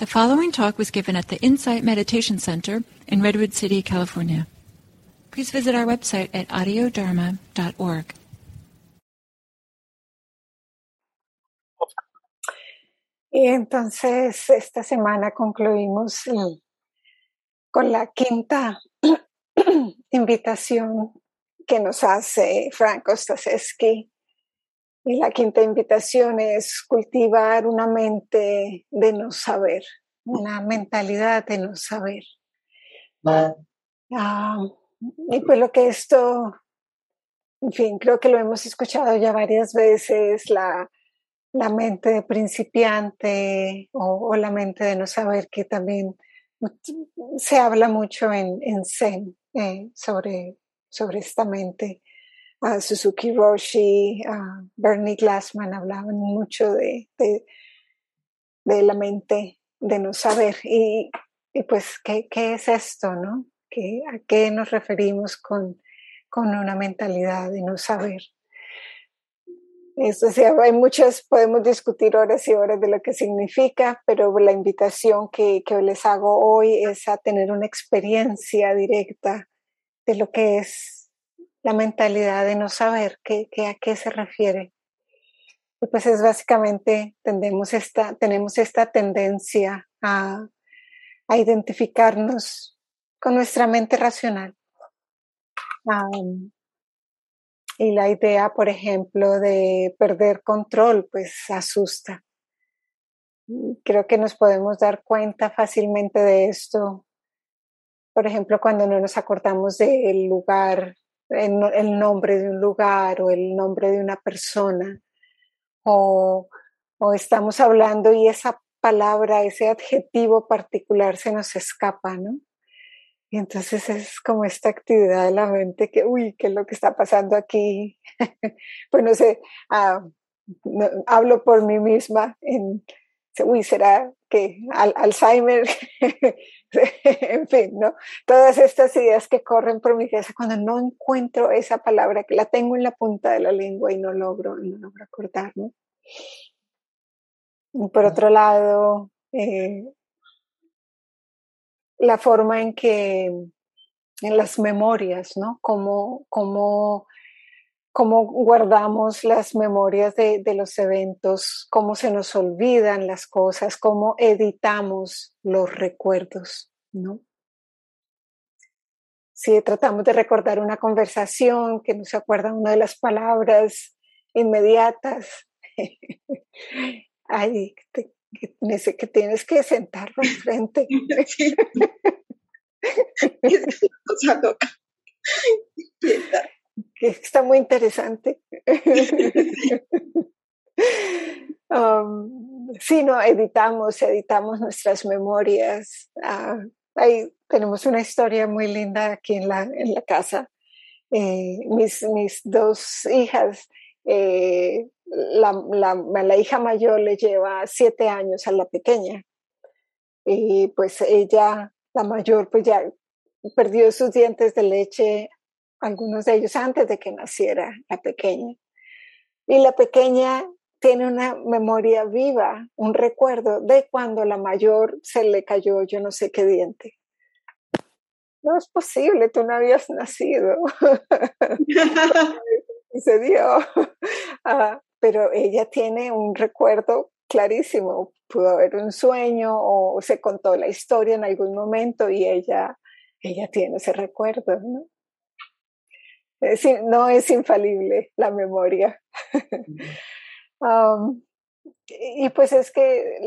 The following talk was given at the Insight Meditation Center in Redwood City, California. Please visit our website at audiodharma.org. Y entonces esta semana concluimos con la quinta invitación que nos hace Frank Ostaseski Y la quinta invitación es cultivar una mente de no saber, una mentalidad de no saber. Ah, y pues lo que esto, en fin, creo que lo hemos escuchado ya varias veces, la, la mente de principiante o, la mente de no saber, que también se habla mucho en, en Zen eh, sobre, sobre esta mente a Suzuki Roshi, a Bernie Glassman hablaban mucho de, de, la mente, de no saber. Y, pues, ¿qué, ¿qué, es esto, no? ¿Qué, ¿A qué nos referimos con, con una mentalidad de no saber? Es decir, hay muchas, podemos discutir horas y horas de lo que significa, pero la invitación que, que les hago hoy es a tener una experiencia directa de lo que es la mentalidad de no saber qué, a qué se refiere. Y pues es básicamente, esta, tenemos esta tendencia a, a identificarnos con nuestra mente racional. y la idea, por ejemplo, de perder control, pues asusta. Creo que nos podemos dar cuenta fácilmente de esto. Por ejemplo, cuando no nos acordamos del lugar el, nombre de un lugar o el nombre de una persona, o, estamos hablando y esa palabra, ese adjetivo particular se nos escapa, ¿no? Y entonces es como esta actividad de la mente que, uy, ¿qué es lo que está pasando aquí? pues no sé, ah, hablo por mí misma, uy, ¿será que Alzheimer? en fin, ¿no? Todas estas ideas que corren por mi cabeza cuando no encuentro esa palabra, que la tengo en la punta de la lengua y no logro, no logro acordarme. Y por otro lado, eh, la forma en que en las memorias, ¿no? Como, como cómo guardamos las memorias de, los eventos, cómo se nos olvidan las cosas, cómo editamos los recuerdos, ¿no? Si tratamos de recordar una conversación que no se acuerda una de las palabras inmediatas, ay, que, que tienes que sentarlo enfrente. que está muy interesante. um, sí, no, editamos, editamos nuestras memorias. Uh, ahí tenemos una historia muy linda aquí en la, en la casa. Eh, mis, mis dos hijas, eh, la, la, la hija mayor le lleva siete años a la pequeña. Y pues ella, la mayor, pues ya perdió sus dientes de leche algunos de ellos antes de que naciera la pequeña. Y la pequeña tiene una memoria viva, un recuerdo de cuando la mayor se le cayó yo no sé qué diente. No es posible, tú no habías nacido. se dio. Ah, pero ella tiene un recuerdo clarísimo. Pudo haber un sueño o se contó la historia en algún momento y ella, ella tiene ese recuerdo. ¿no? No es infalible la memoria. Y pues es que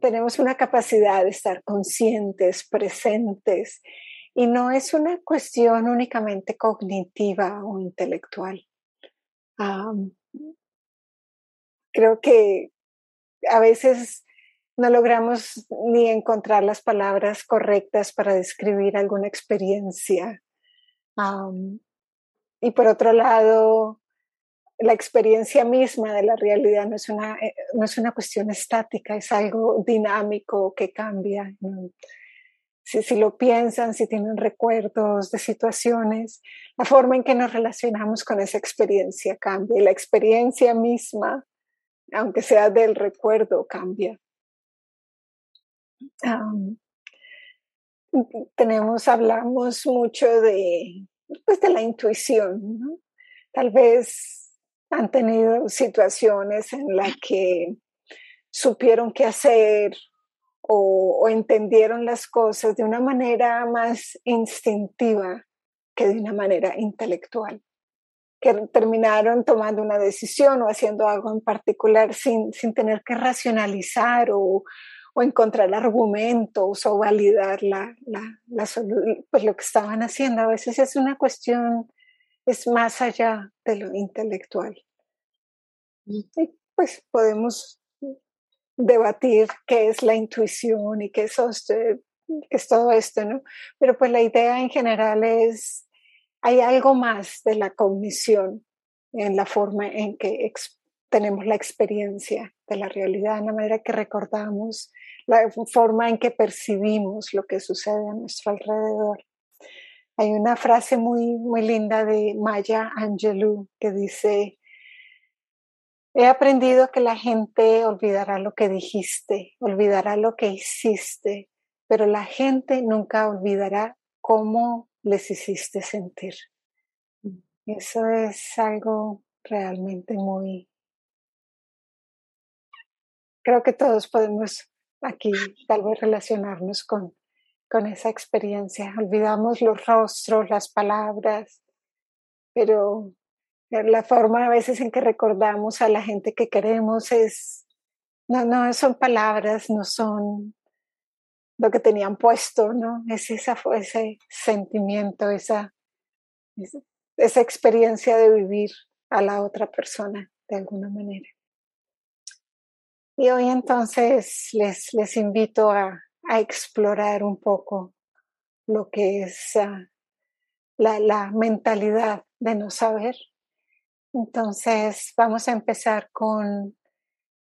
tenemos una capacidad de estar conscientes, presentes, y no es una cuestión únicamente cognitiva o intelectual. Creo que a veces no logramos ni encontrar las palabras correctas para describir alguna experiencia. Y por otro lado, la experiencia misma de la realidad no es una, eh, no es una cuestión estática, es algo dinámico que cambia. Si, si, lo piensan, si tienen recuerdos de situaciones, la forma en que nos relacionamos con esa experiencia cambia y la experiencia misma, aunque sea del recuerdo, cambia. tenemos, hablamos mucho de, pues, de la intuición. Tal vez han tenido situaciones en las que supieron qué hacer o, o, entendieron las cosas de una manera más instintiva que de una manera intelectual, que terminaron tomando una decisión o haciendo algo en particular sin, sin tener que racionalizar o, o encontrar argumentos o validar la, la, la, pues lo que estaban haciendo. A veces es una cuestión, es más allá de lo intelectual. Y pues podemos debatir qué es la intuición y qué es, qué es todo esto, ¿no? Pero pues la idea en general es, hay algo más de la cognición en la forma en que tenemos la experiencia de la realidad, en la manera que recordamos, la forma en que percibimos lo que sucede a nuestro alrededor. Hay una frase muy, muy linda de Maya Angelou que dice, he aprendido que la gente olvidará lo que dijiste, olvidará lo que hiciste, pero la gente nunca olvidará cómo les hiciste sentir. Eso es algo realmente muy... Creo que todos podemos aquí tal vez relacionarnos con, con esa experiencia. Olvidamos los rostros, las palabras, pero la forma a veces en que recordamos a la gente que queremos es, no, no son palabras, no son lo que tenían puesto, ¿no? Es esa, ese sentimiento, esa, esa experiencia de vivir a la otra persona de alguna manera. Y hoy entonces les, les invito a, a, explorar un poco lo que es uh, la, la, mentalidad de no saber. Entonces vamos a empezar con,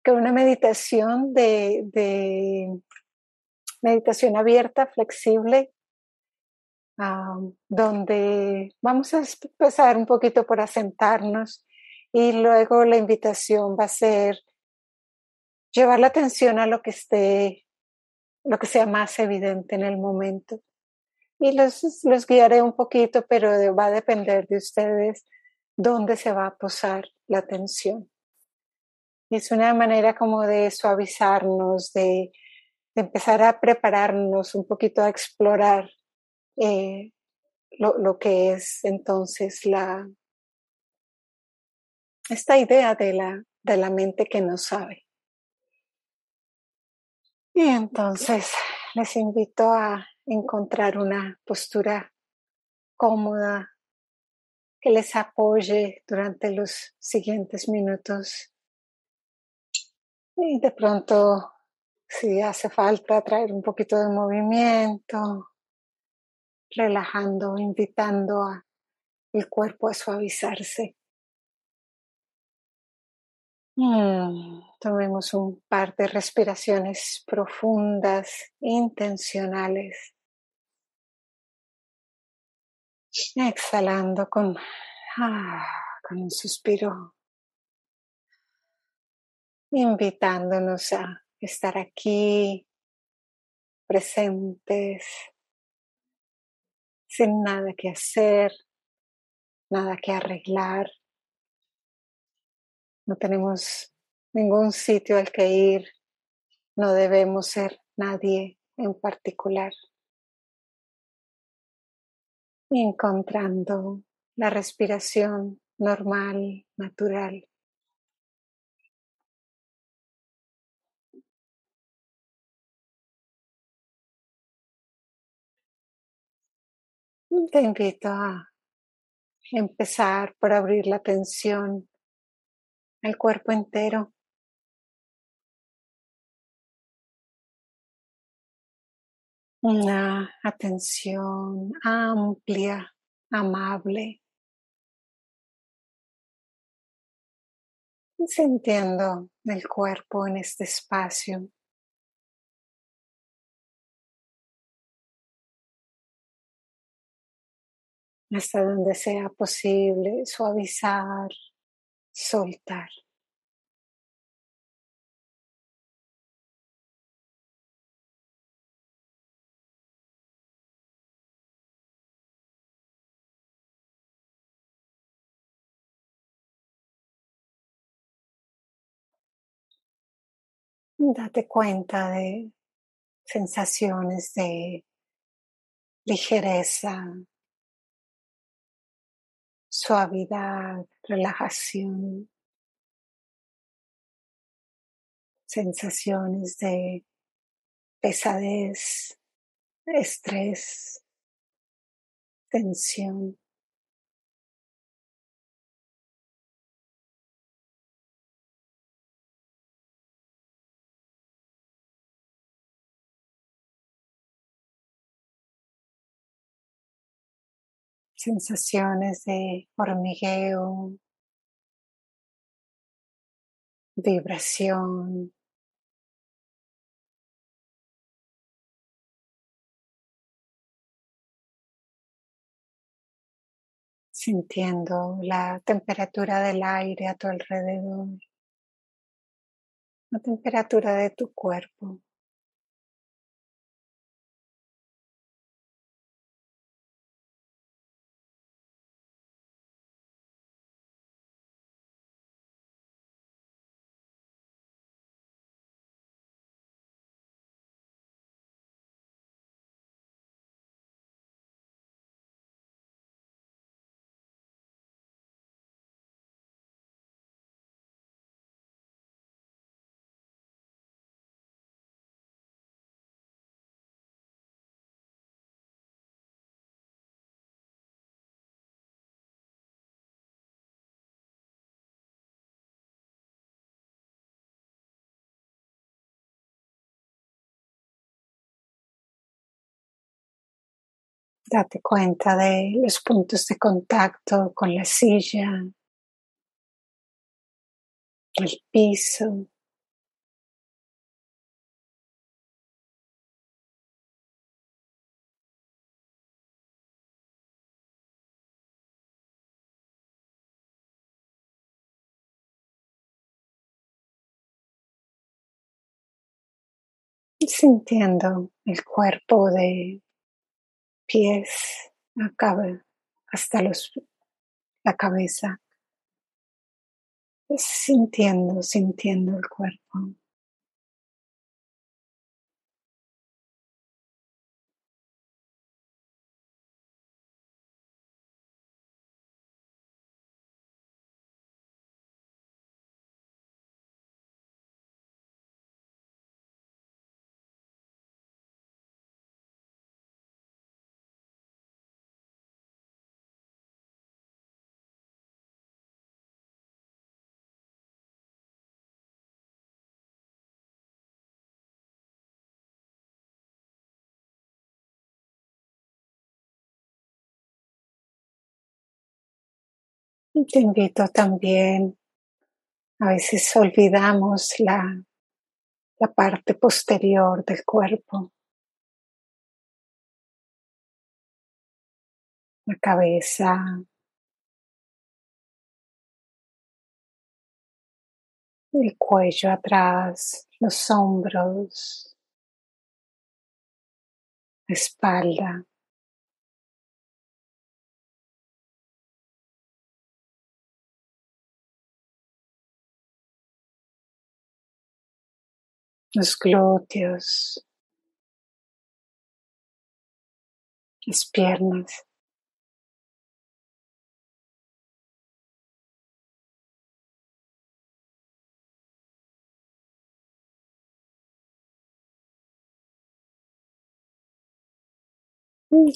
con una meditación de, de, meditación abierta, flexible, uh, donde vamos a empezar un poquito por asentarnos y luego la invitación va a ser llevar la atención a lo que esté, lo que sea más evidente en el momento. Y los, los guiaré un poquito, pero va a depender de ustedes dónde se va a posar la atención. Es una manera como de suavizarnos, de, de empezar a prepararnos un poquito a explorar eh, lo, lo, que es entonces la esta idea de la, de la mente que no sabe. Y entonces les invito a encontrar una postura cómoda que les apoye durante los siguientes minutos. Y de pronto, si hace falta, traer un poquito de movimiento, relajando, invitando a el cuerpo a suavizarse. Mm, tomemos un par de respiraciones profundas, intencionales. Exhalando con, ah, con un suspiro, invitándonos a estar aquí, presentes, sin nada que hacer, nada que arreglar. No tenemos ningún sitio al que ir. No debemos ser nadie en particular. Y encontrando la respiración normal, natural. Te invito a empezar por abrir la atención el cuerpo entero. Una atención amplia, amable. Sintiendo el cuerpo en este espacio. hasta donde sea posible suavizar soltar. Date cuenta de sensaciones de ligereza, suavidad, relajación, sensaciones de pesadez, estrés, tensión. Sensaciones de hormigueo, vibración. Sintiendo la temperatura del aire a tu alrededor, la temperatura de tu cuerpo. Date cuenta de los puntos de contacto con la silla, el piso. Sintiendo el cuerpo de pies acaba hasta los, la cabeza, sintiendo, sintiendo el cuerpo. Te invito también, a veces olvidamos la, la parte posterior del cuerpo, la cabeza, el cuello atrás, los hombros, la espalda. Los glúteos, las piernas.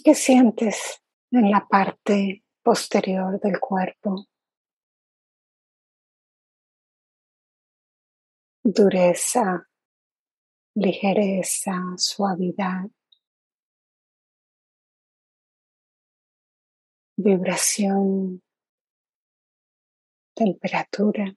¿Qué sientes en la parte posterior del cuerpo? Dureza, ligereza, suavidad, vibración, temperatura.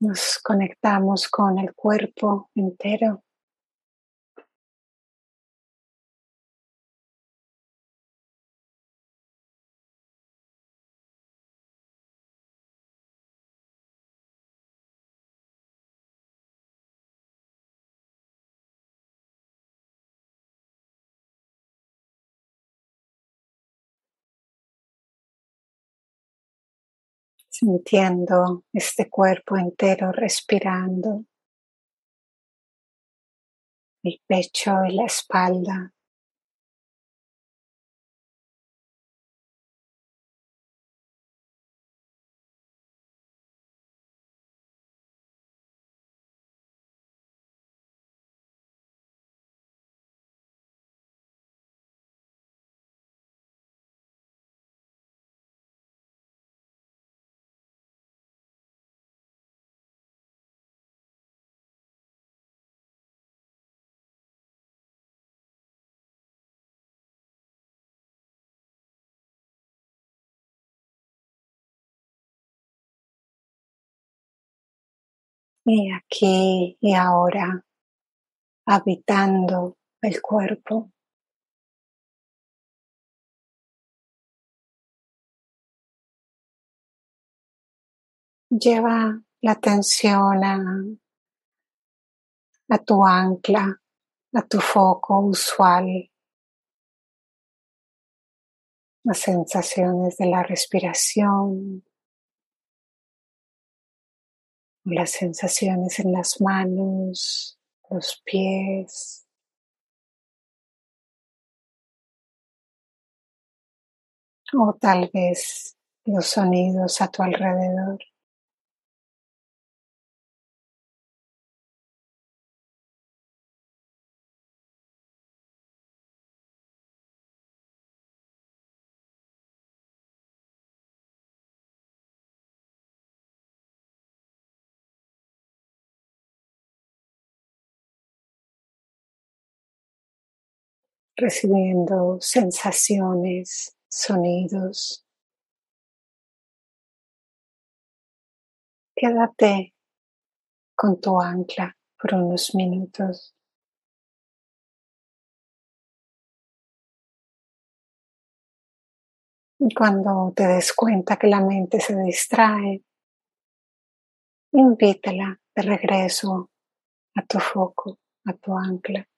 Nos conectamos con el cuerpo entero. Sintiendo este cuerpo entero respirando, el pecho y la espalda. Y aquí y ahora, habitando el cuerpo. Lleva la atención a, a tu ancla, a tu foco usual, las sensaciones de la respiración, las sensaciones en las manos, los pies. O tal vez los sonidos a tu alrededor. Recibiendo sensaciones, sonidos. Quédate con tu ancla por unos minutos. Y cuando te des cuenta que la mente se distrae, invítala de regreso a tu foco, a tu ancla.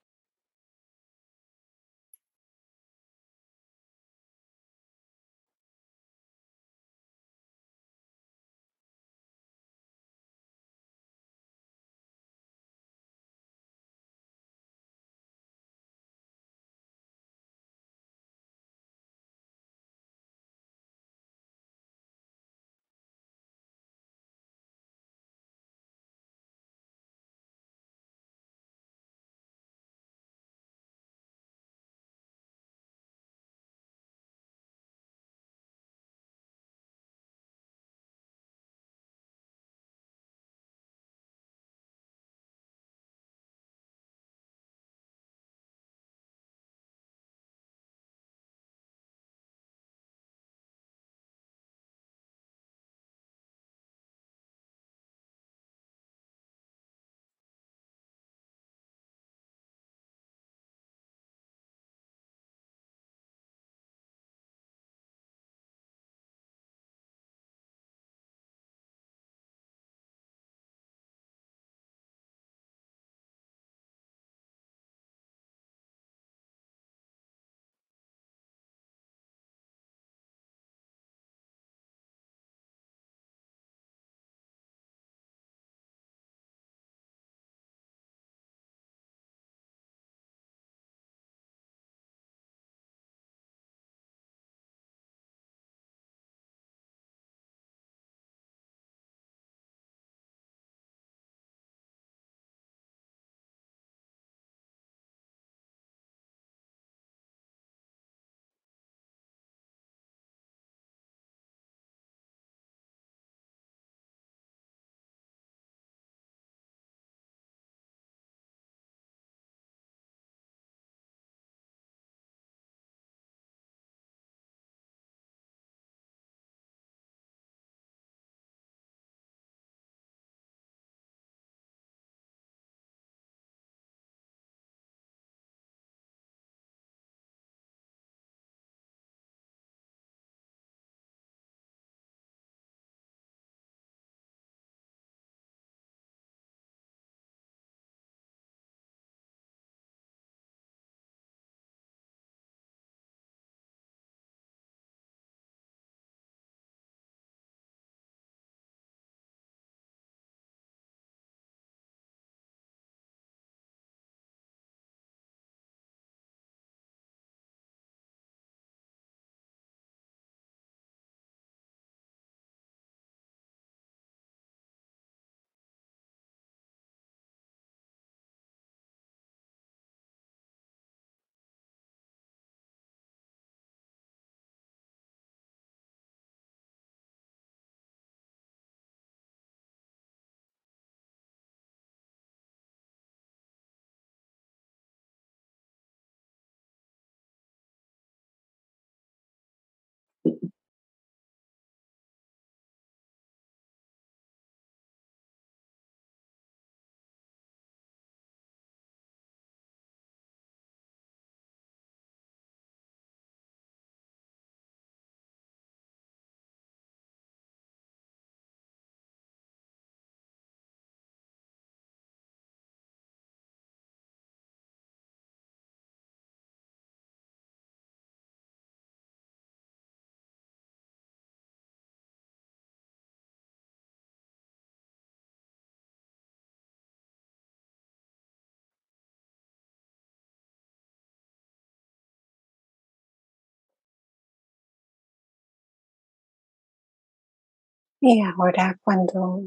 Y ahora cuando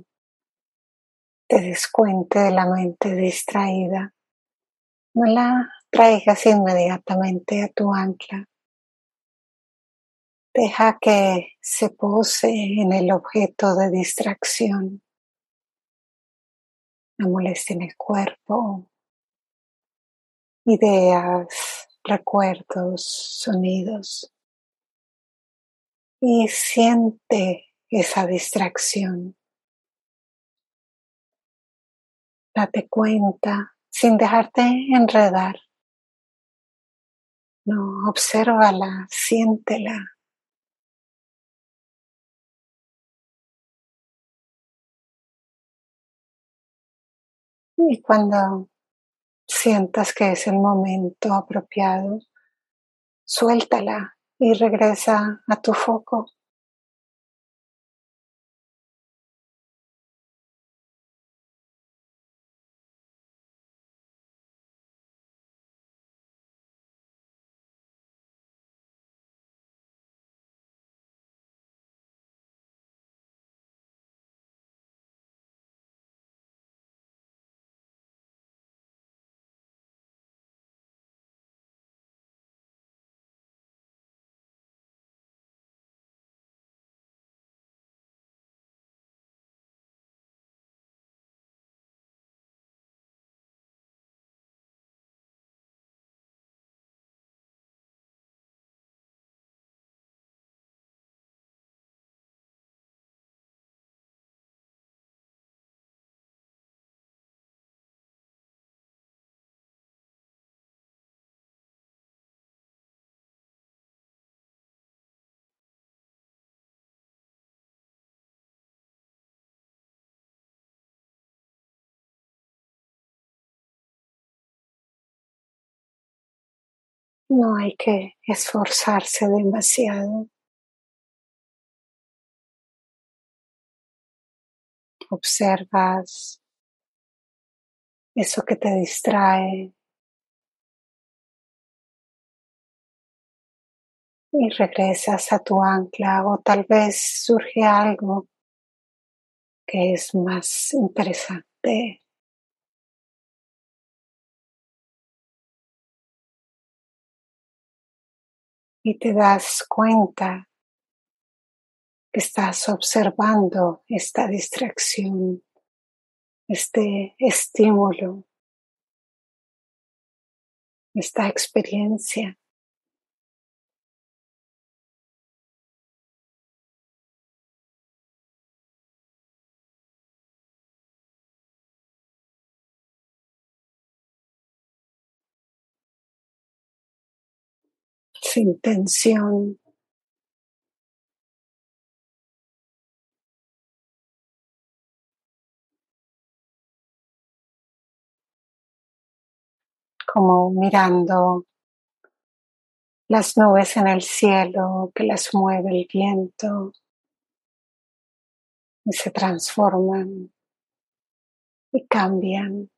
te des cuenta de la mente distraída, no la traigas inmediatamente a tu ancla. Deja que se pose en el objeto de distracción. No molesten el cuerpo, ideas, recuerdos, sonidos. Y siente esa distracción. Date cuenta sin dejarte enredar. No, obsérvala, siéntela. Y cuando sientas que es el momento apropiado, suéltala y regresa a tu foco. No hay que esforzarse demasiado. Observas eso que te distrae y regresas a tu ancla o tal vez surge algo que es más interesante y te das cuenta que estás observando esta distracción, este estímulo, esta experiencia. Sin tensión. Como mirando las nubes en el cielo que las mueve el viento y se transforman y cambian.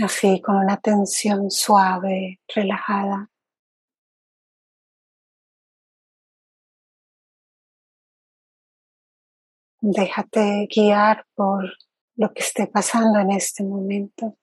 Así con una tensión suave, relajada. Déjate guiar por lo que esté pasando en este momento.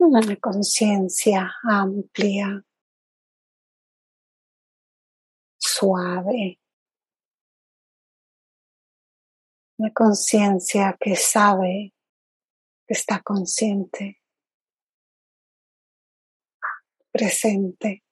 Una conciencia amplia, suave, una conciencia que sabe que está consciente, presente.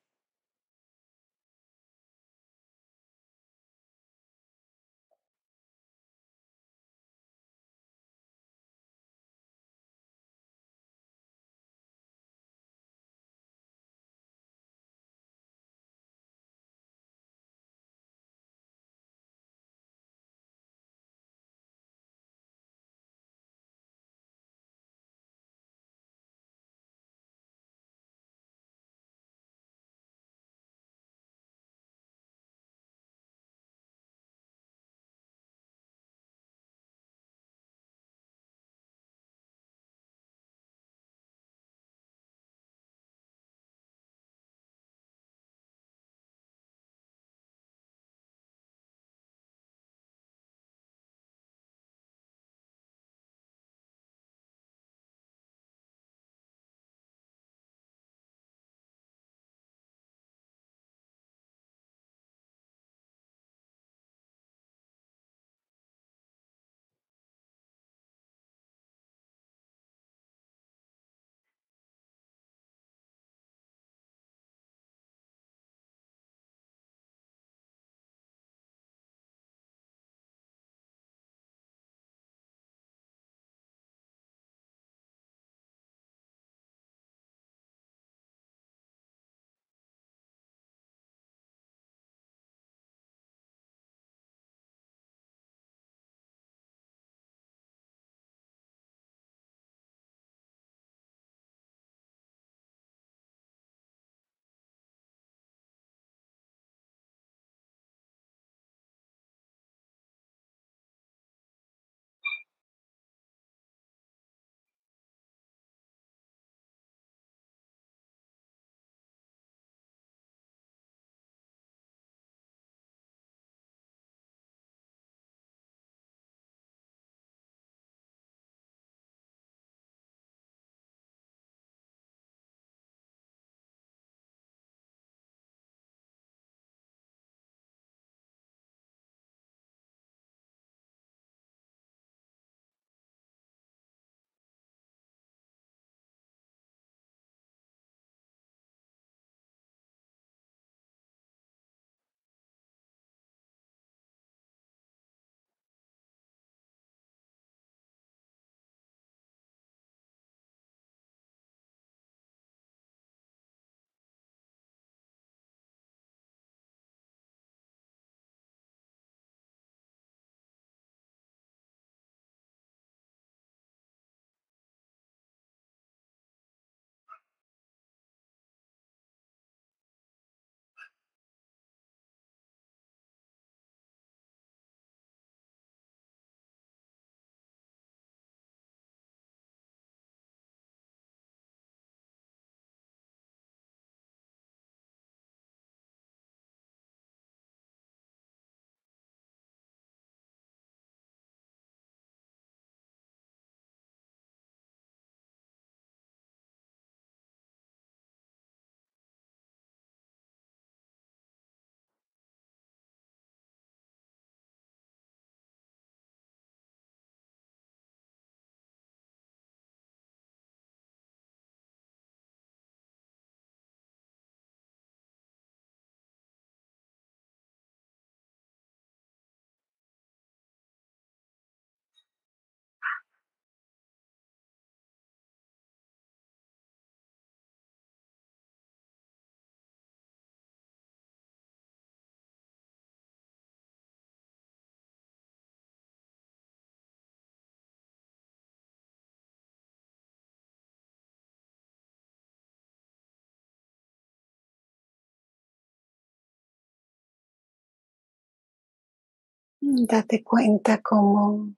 Date cuenta cómo,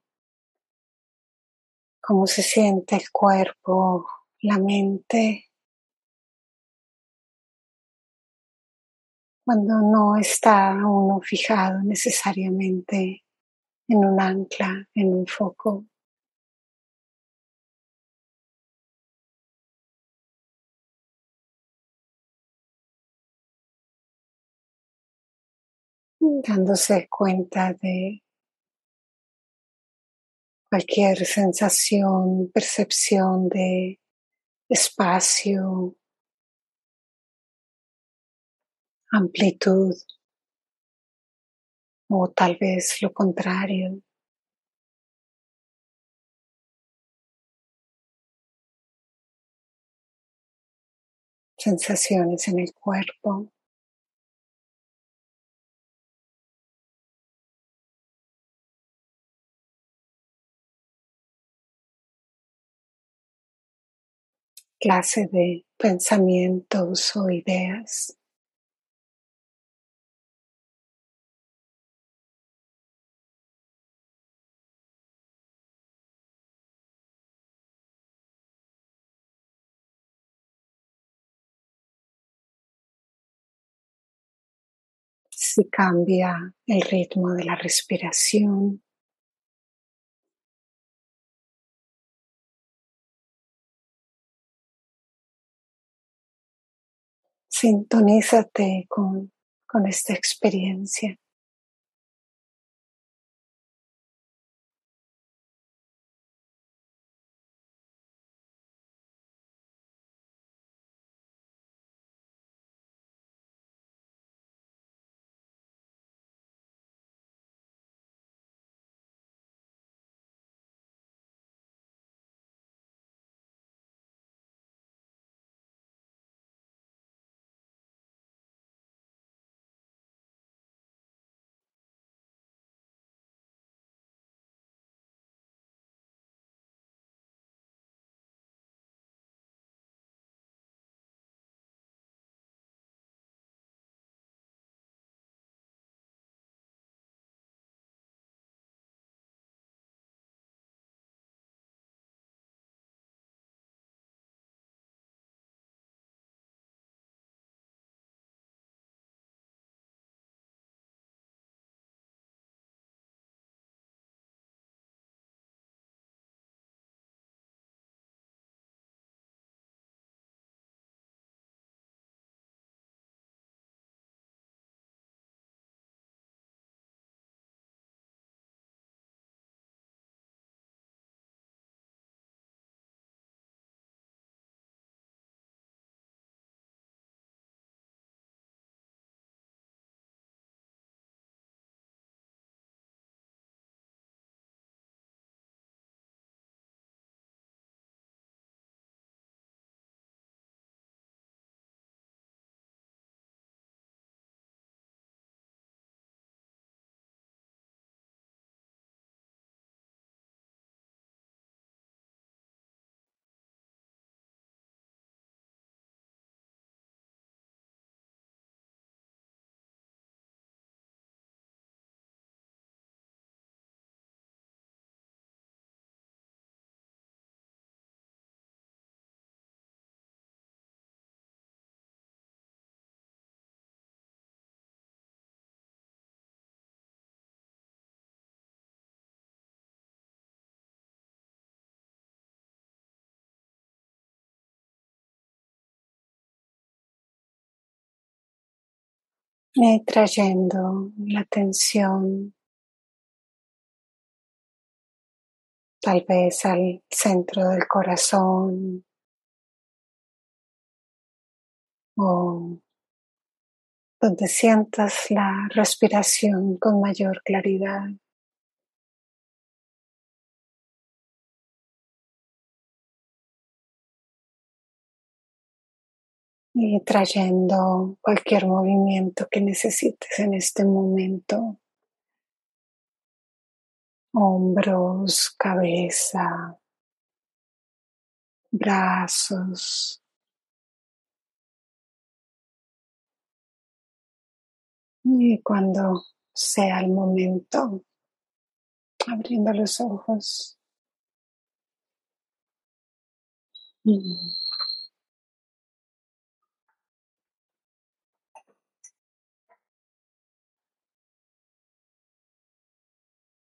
cómo se siente el cuerpo, la mente, cuando no está uno fijado necesariamente en un ancla, en un foco. Dándose cuenta de cualquier sensación, percepción de espacio, amplitud o tal vez lo contrario. sensaciones en el cuerpo. Clase de pensamientos o ideas. Si cambia el ritmo de la respiración. Sintonízate con, con esta experiencia. Y trayendo la atención tal vez al centro del corazón o donde sientas la respiración con mayor claridad. Y trayendo cualquier movimiento que necesites en este momento. Hombros, cabeza, brazos. Y cuando sea el momento, abriendo los ojos. Mm.